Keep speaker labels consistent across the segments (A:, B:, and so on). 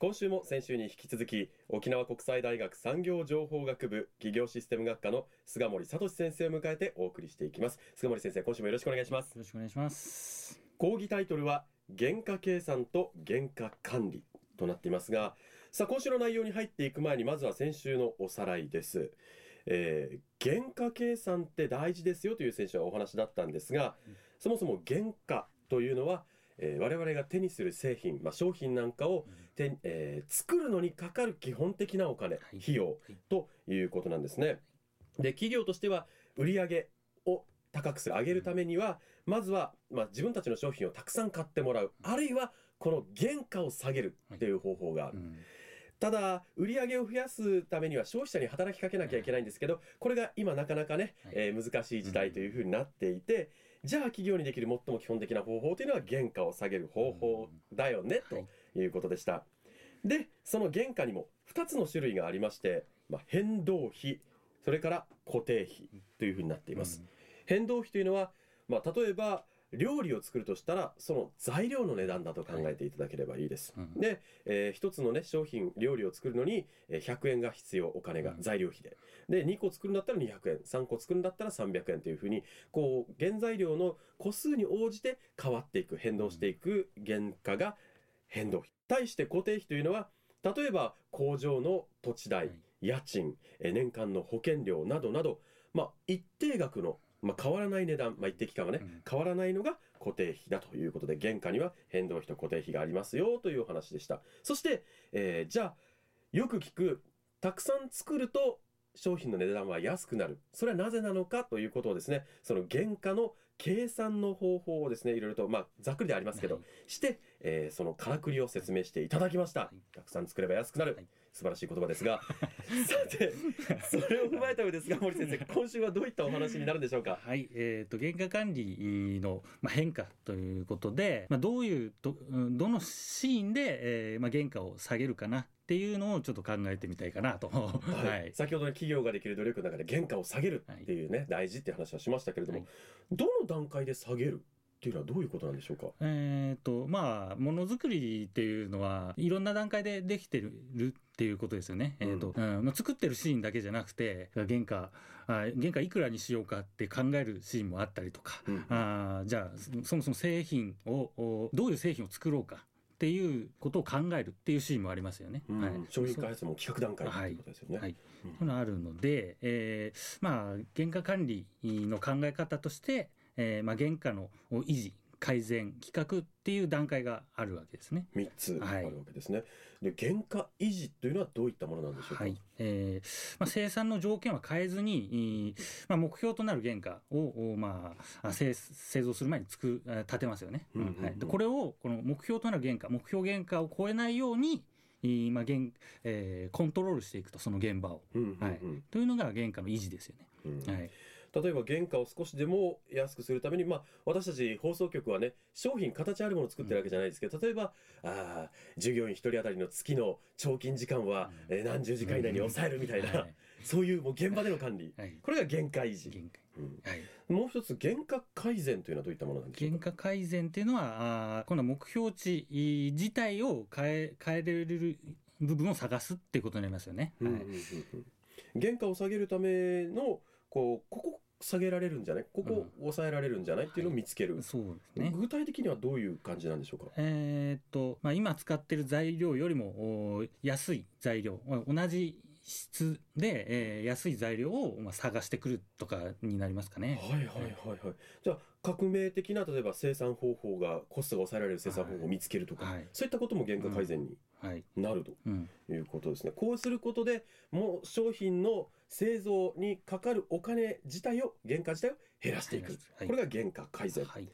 A: 今週も先週に引き続き沖縄国際大学産業情報学部企業システム学科の菅森聡先生を迎えてお送りしていきます。菅森先生今週もよろしくお願いします。
B: よろしくお願いします
A: 講義タイトルは原価計算と原価管理となっていますがさあ今週の内容に入っていく前にまずは先週のおさらいです、えー、原価計算って大事ですよという先週はお話だったんですが、そもそも原価というのはえー我々が手にする製品、まあ、商品なんかを手、えー作るのにかかる基本的なお金、
B: はい。
A: 費用ということなんですね。で、企業としては売上を高くする、上げるためには、まずは、まあ、自分たちの商品をたくさん買ってもらう、あるいはこの原価を下げるっていう方法がある。
B: うん。
A: ただ、売り上げを増やすためには消費者に働きかけなきゃいけないんですけど、これが今なかなかね、
B: はい。
A: えー難しい時代というふうになっていて、じゃあ企業にできる最も基本的な方法というのは原価を下げる方法だよね、
B: はい。
A: ということでした。で、その原価にも2つの種類がありまして、まあ、変動費、それから固定費というふうになっています。変動費というのは、まあ、例えば、料理を作るとしたら、その材料の値段だと考えていただければいいです。
B: うん
A: で、えー一つのね、商品、料理を作るのに、えー100円が必要、お金が、
B: うん
A: 材料費で。で、2個作るんだったら200円、3個作るんだったら300円というふうに、こう、原材料の個数に応じて変わっていく、変動していく原価が変動費。対して固定費というのは、例えば工場の土地代、
B: はい
A: 家賃、えー年間の保険料などなど、まあ、一定額の、まあ、変わらない値段、まあ、一定期間はね、
B: うん
A: 変わらないのが固定費だということで、原価には変動費と固定費がありますよというお話でした。そして、えーじゃあ、よく聞く、たくさん作ると商品の値段は安くなる。それはなぜなのかということをですね、その原価の計算の方法をですね、いろいろと、まあ、ざっくりでありますけど、
B: はい
A: して、えーそのからくりを説明していただきました。
B: い
A: たくさん作れば安くなる。
B: はい
A: 素晴らしい言葉ですが、さて、それを踏まえた上ですが、森先生、今週はどういったお話になるんでしょうか？
B: はい、えっ、と、原価管理の、まあ、変化ということで、まあ、どういうと、うんどのシーンで、えーまあ、原価を下げるかなっていうのをちょっと考えてみたいかなと。は
A: はい、先ほどの企業ができる努力の中で原価を下げるっていうね、大事っていう話はしましたけれども、
B: はい。
A: どの段階で下げるっていうのはどういうことなんでしょうか？
B: えっ、と、まあ、ものづくりっていうのは、いろんな段階でできてるっていうことですよね。えっ、と、うん。まあ、作ってるシーンだけじゃなくて、原価、あ原価いくらにしようかって考えるシーンもあったりとか、
A: うん。
B: あーじゃあ、そそもそも製品を、おどういう製品を作ろうかっていうことを考えるっていうシーンもありますよね。
A: うん
B: はい
A: 商品開発も企画段階っていうことですよね。
B: はい。
A: うん
B: そういうのあるので、えーまあ、原価管理の考え方として、えーまあ、原価の維持、改善、企画っていう段階があるわけですね。
A: 3つあ
B: はい
A: るわけですね。で、原価維持というのはどういったものなんでしょうか？
B: はい。えーまあ、生産の条件は変えずに、えーまあ、目標となる原価を、おまあ、あ製製造する前に作立てますよね。
A: うんうんうん
B: はい、でこれを、この目標となる原価、目標原価を超えないように、えーまあ現えーコントロールしていくと、その現場を。
A: うんうんうん
B: はい。というのが原価の維持ですよね。
A: うん
B: はい。
A: 例えば原価を少しでも安くするために、まあ、私たち放送局はね、商品形あるものを作ってるわけじゃないですけど、例えば、あー従業員一人当たりの月の長勤時間は、えー何十時間以内に抑えるみたいな、
B: はい
A: そういうもう現場での管理。
B: はい
A: これが原価維持。
B: 限界。
A: うん
B: はい。
A: もう一つ、原価改善というのはどういったものなんでしょうか？
B: 原価改善っていうのは、あー今度は目標値い自体を変え、変えれる部分を探すっていうことになりますよね。はい。
A: うんうんうんうん原価を下げるための、こう、ここ下げられるんじゃない？ここ抑えられるんじゃない？っていうのを見つける。
B: そうですね。
A: 具体的にはどういう感じなんでしょうか？
B: えーっと、まあ、今使ってる材料よりもお安い材料、同じ質で、えー安い材料を、まあ、探してくるとかになりますかね。
A: はいはいはいはい。じゃあ革命的な例えば生産方法がコストが抑えられる生産方法を見つけるとか、
B: はい
A: そういったことも原価改善に
B: はい。
A: なると
B: うん。
A: いうことですね。こうすることでもう商品の製造にかかるお金自体を原価自体を減らしていく。
B: はい
A: これが原価改善。
B: はい。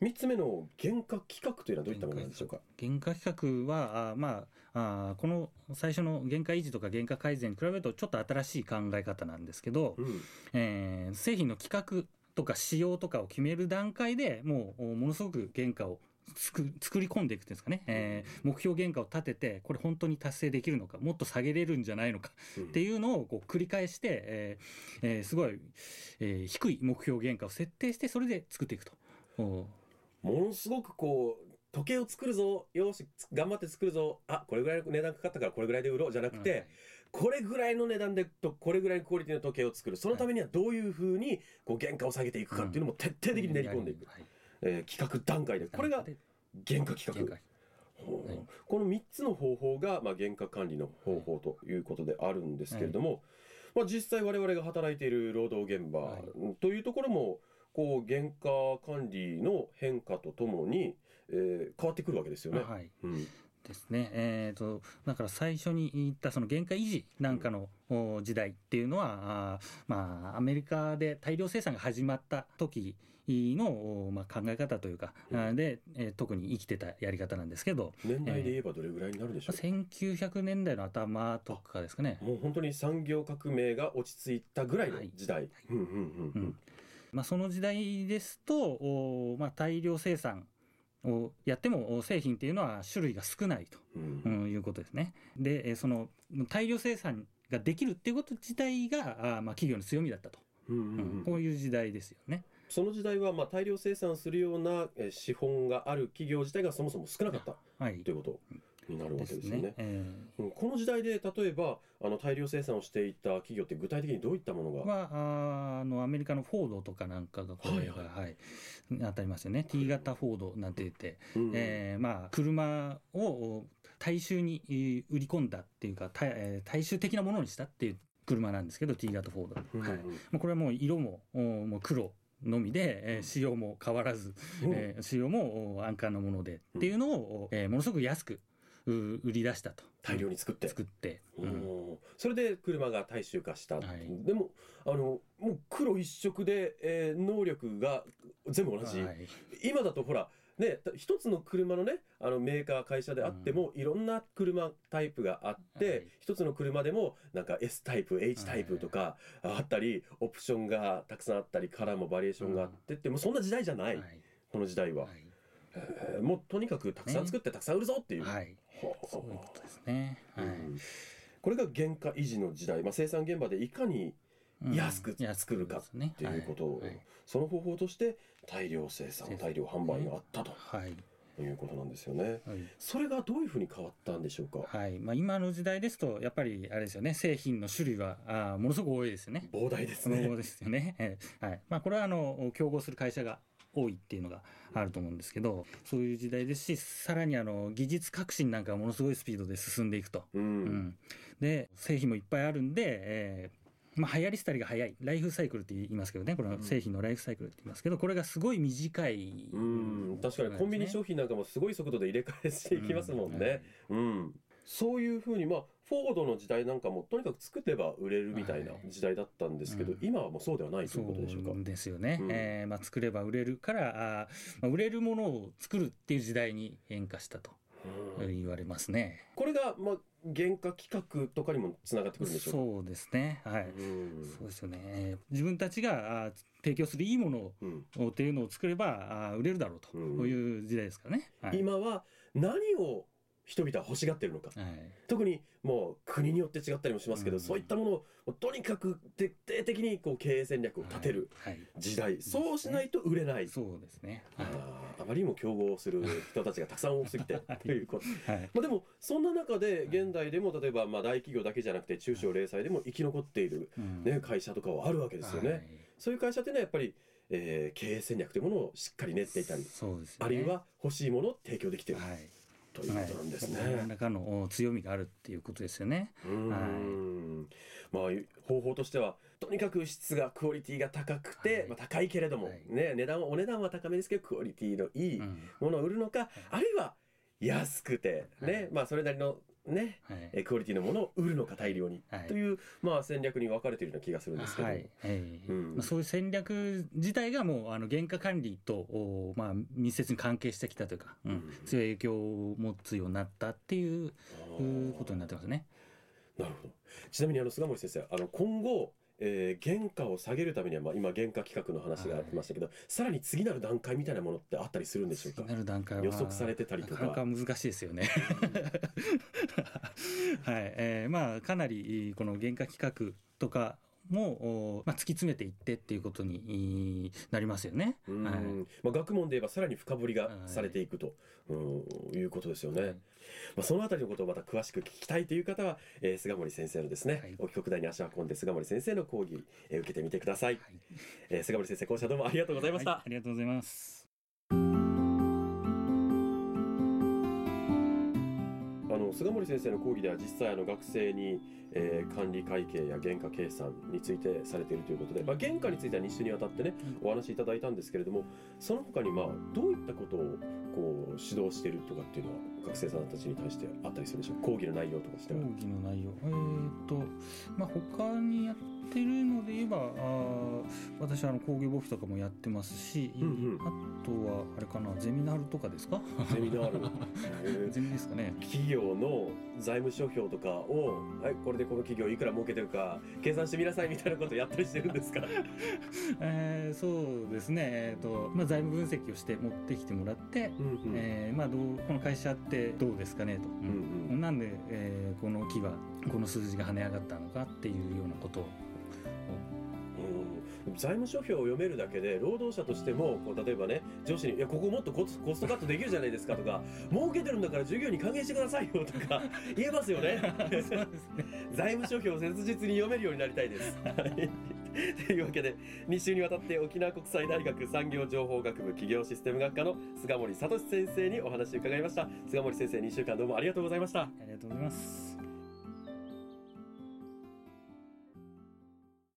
A: 三つ目の原価企画というのはどういったものなんでしょうか？
B: 原価企画は、あまあ、あこの最初の原価維持とか原価改善に比べるとちょっと新しい考え方なんですけど、
A: うん。
B: えー製品の企画とか仕様とかを決める段階でもうものすごく原価を作作り込んでいくんですかね、えー目標原価を立ててこれ本当に達成できるのかもっと下げれるんじゃないのかっていうのをこう繰り返して、えーえーすごい、えー低い目標原価を設定してそれで作っていくと。お
A: ものすごくこう時計を作るぞ。よし頑張って作るぞ。あこれぐらいの値段かかったからこれぐらいで売ろうじゃなくて、これぐらいの値段でとこれぐらいのクオリティの時計を作る。そのためにはどういうふうにこう原価を下げていくかっていうのも徹底的に練り込んでいく、
B: はい。
A: えー企画段階で。これが原価企画。
B: はい。
A: この3つの方法が、まあ、原価管理の方法ということであるんですけれども、まあ、実際我々が働いている労働現場
B: はい。
A: というところもこう原価管理の変化とともに、えー変わってくるわけですよね。
B: はい。
A: うん。
B: ですね。えー、とだから最初に言ったその原価維持なんかのお時代っていうのは、まあ、アメリカで大量生産が始まった時の、おまあ、考え方というか、
A: うん。
B: で、えー特に生きてたやり方なんですけど、
A: 年代で言えばどれぐらいになるでしょう？か、
B: 1900年代の頭とかですかね。
A: もう本当に産業革命が落ち着いたぐらいの時代。うんうんうん。
B: うんまあ、その時代ですと、おまあ、大量生産をやってもお製品っていうのは種類が少ないと。
A: うん
B: いうことですね。で、えーその大量生産ができるっていうこと自体が、まあ、企業の強みだったと、
A: うんうん
B: う
A: うんん
B: こういう時代ですよね。
A: その時代はまあ大量生産するようなえー資本がある企業自体がそもそも少なかった
B: はい
A: ということになるわけですよね。
B: ね。。え
A: うんこの時代で例えばあの大量生産をしていた企業って具体的にどういったものが、
B: ーはあーあのアメリカのフォードとかなんかがこれが、
A: はい。
B: はい当たりますよね。T 型フォードなんて言って、
A: うん
B: えーまあ、車を大衆にえー売り込んだっていうか大,、衆的なものにしたっていう車なんですけど T 型フォード、
A: うんうん。
B: はい、もうこれはもう色もおもう黒のみで、えー仕様も変わらず、
A: う。ん
B: えー仕様もお安価なものでっていうのを、えーものすごく安くう売り出したと。
A: 大量に作って、
B: 作って、
A: お
B: うん。
A: ーそれで車が大衆化した、
B: はい。
A: でもあのもう黒一色で、えー能力が全部同じ、
B: はい。
A: 今だとほらね一つの車のねあのメーカー会社であっても、いろんな車タイプがあって、
B: はい。
A: 一つの車でもなんか S タイプ H タイプとかあったり、オプションがたくさんあったりカラーもバリエーションがあってって、もうそんな時代じゃない、
B: はい。
A: この時代は、
B: はい。
A: えーもうとにかくたくさん作ってたくさん売るぞっていう、
B: はいそういうことですね。はい。
A: うん。これが原価維持の時代、まあ、生産現場でいかに
B: うん。
A: 安く作るか
B: 安くですね
A: っていうこと。を、
B: はい。はい。
A: その方法として大量生産。大量販売があったと。
B: はい。
A: いうことなんですよね。
B: はい。
A: それがどういうふうに変わったんでしょうか？
B: はい。まあ、今の時代ですとやっぱりあれですよね。製品の種類はあーものすごく多いですよね。
A: 膨大です
B: そう
A: ね。
B: ですよね。えーはい。まあ、これはあの競合する会社が多いっていうのがあると思うんですけどそういう時代ですしさらにあの技術革新なんかがものすごいスピードで進んでいくと。
A: う。
B: うん。ん、で製品もいっぱいあるんで、えーまあ、流行り廃りが早い。ライフサイクルって言いますけどね。この製品のライフサイクルって言いますけどこれがすごい短い、
A: うん、確かにコンビニ商品なんかもすごい速度で入れ替えしていきますもんね。うん。そういうふうに、まあ、フォードの時代なんかも、とにかく作れば売れるみたいな
B: はい。
A: 時代だったんですけど、
B: うん。
A: 今はもうそうではないと
B: そ
A: いうことでしょうか？
B: うですよね、
A: うん。
B: えーまあ、作れば売れるからあー、まあ、売れるものを作るっていう時代に変化したと
A: うん。
B: 言われますね。
A: これが、まあ、原価企画とかにもつながってくるんでしょうか？
B: そうですね。はい、
A: うん。
B: そうですよね。えー自分たちがあー提供するいいもの
A: うん。
B: をっていうのを作ればあー売れるだろうと、いう時代ですからね。はい。
A: 今は何を人々は欲しがってるのか。
B: はい。
A: 特にもう国によって違ったりもしますけど、
B: うん。
A: そういったものをとにかく徹底的にこう経営戦略を立てる
B: はい、
A: 時代、そうしないと売れない、
B: そうですね。
A: ああまりにも競合する人たちがたくさん多すぎて ということ、
B: はい。
A: まあ、でもそんな中で現代でも例えばまあ大企業だけじゃなくて中小零細でも生き残っている、
B: うん。
A: ね、会社とかはあるわけですよね、
B: はい。
A: そういう会社っていうのはやっぱり、えー経営戦略というものをしっかり練っていたり、
B: ね。
A: あるいは欲しいものを提供できている。
B: はい
A: ということなんですね。
B: はい、何らかのお強みがあるっていうことですよね。
A: うーんまあ方法としてはとにかく質がクオリティが高くて、
B: はい。
A: まあ、高いけれども、
B: はい。
A: ね値段はお値段は高めですけどクオリティのいい
B: うん。
A: ものを売るのか、あるいは安くてね、
B: はい。
A: まあそれなりのね
B: はい。
A: えクオリティのものを売るのか大量に、
B: はい。
A: というまあ戦略に分かれているような気がするんですけど。も、
B: はい。ええ。
A: うん。
B: まあ、そういう戦略自体がもうあの原価管理と、おまあ、密接に関係してきたというか、うん。
A: うん。
B: 強い影響を持つようになったっていうことになってますね。
A: なるほど。ちなみにあの菅森先生あの今後えー原価を下げるためには、まあ、今原価企画の話がありましたけど、さらに次なる段階みたいなものってあったりするんでしょうか？
B: なる段階は
A: 予測されてたりとか。
B: なかなか難しいですよね。はい、えーまあかなりこの原価企画とかも、おまあ、突き詰めていってっていうことにいなりますよね。
A: うん
B: はい
A: まあ、学問で言えばさらに深掘りが
B: はい
A: されていくと、うんいうことですよね。
B: はい
A: まあ、そのあたりのことをまた詳しく聞きたいという方は、えー菅森先生のですね、
B: はい
A: 沖国大に足を運んで菅森先生の講義、えー受けてみてください。
B: はい
A: えー菅森先生、今週はどうもありがとうございました。
B: はいありがとうございます。
A: の菅森先生の講義では実際あの学生に、えー管理会計や原価計算についてされているということで、まあ、原価については2週にわたってねお話しいただいたんですけれどもその他にまあどういったことをこう指導しているとかっていうのは学生さんたちに対してあったりするでしょう？講義の内容とかして
B: 講
A: は。
B: 義の内容。えーっとまあ他にやってるので言えばあー私はあの工業簿記とかもやってますし、
A: うんうん。
B: あとはあれかなゼミナールとかですか？
A: ゼミナール。へ ー
B: ゼミですかね。
A: 企業の財務諸表とかを、はい、これでこの企業いくら儲けてるか計算してみなさいみたいなことやったりしてるんですか？
B: えーそうですね、えーとまあ、財務分析をして持ってきてもらって、
A: うんうん。
B: えーまあ、どうこの会社ってどうですかね？と、
A: うんうん。
B: なんで、えーこの期はこの数字が跳ね上がったのかっていうようなことを
A: うん。財務諸表を読めるだけで労働者としてもこう例えばね上司に「いやここもっとコスコストカットできるじゃないですか」とか「儲けてるんだから従業員に還元してくださいよ」とか 言えますよ
B: ね。
A: 財務諸表を切実に読めるようになりたいです。はい。というわけで2週にわたって沖縄国際大学産業情報学部企業システム学科の菅森聡先生にお話を伺いました。菅森先生2週間どうもありがとうございました。
B: ありがとうございます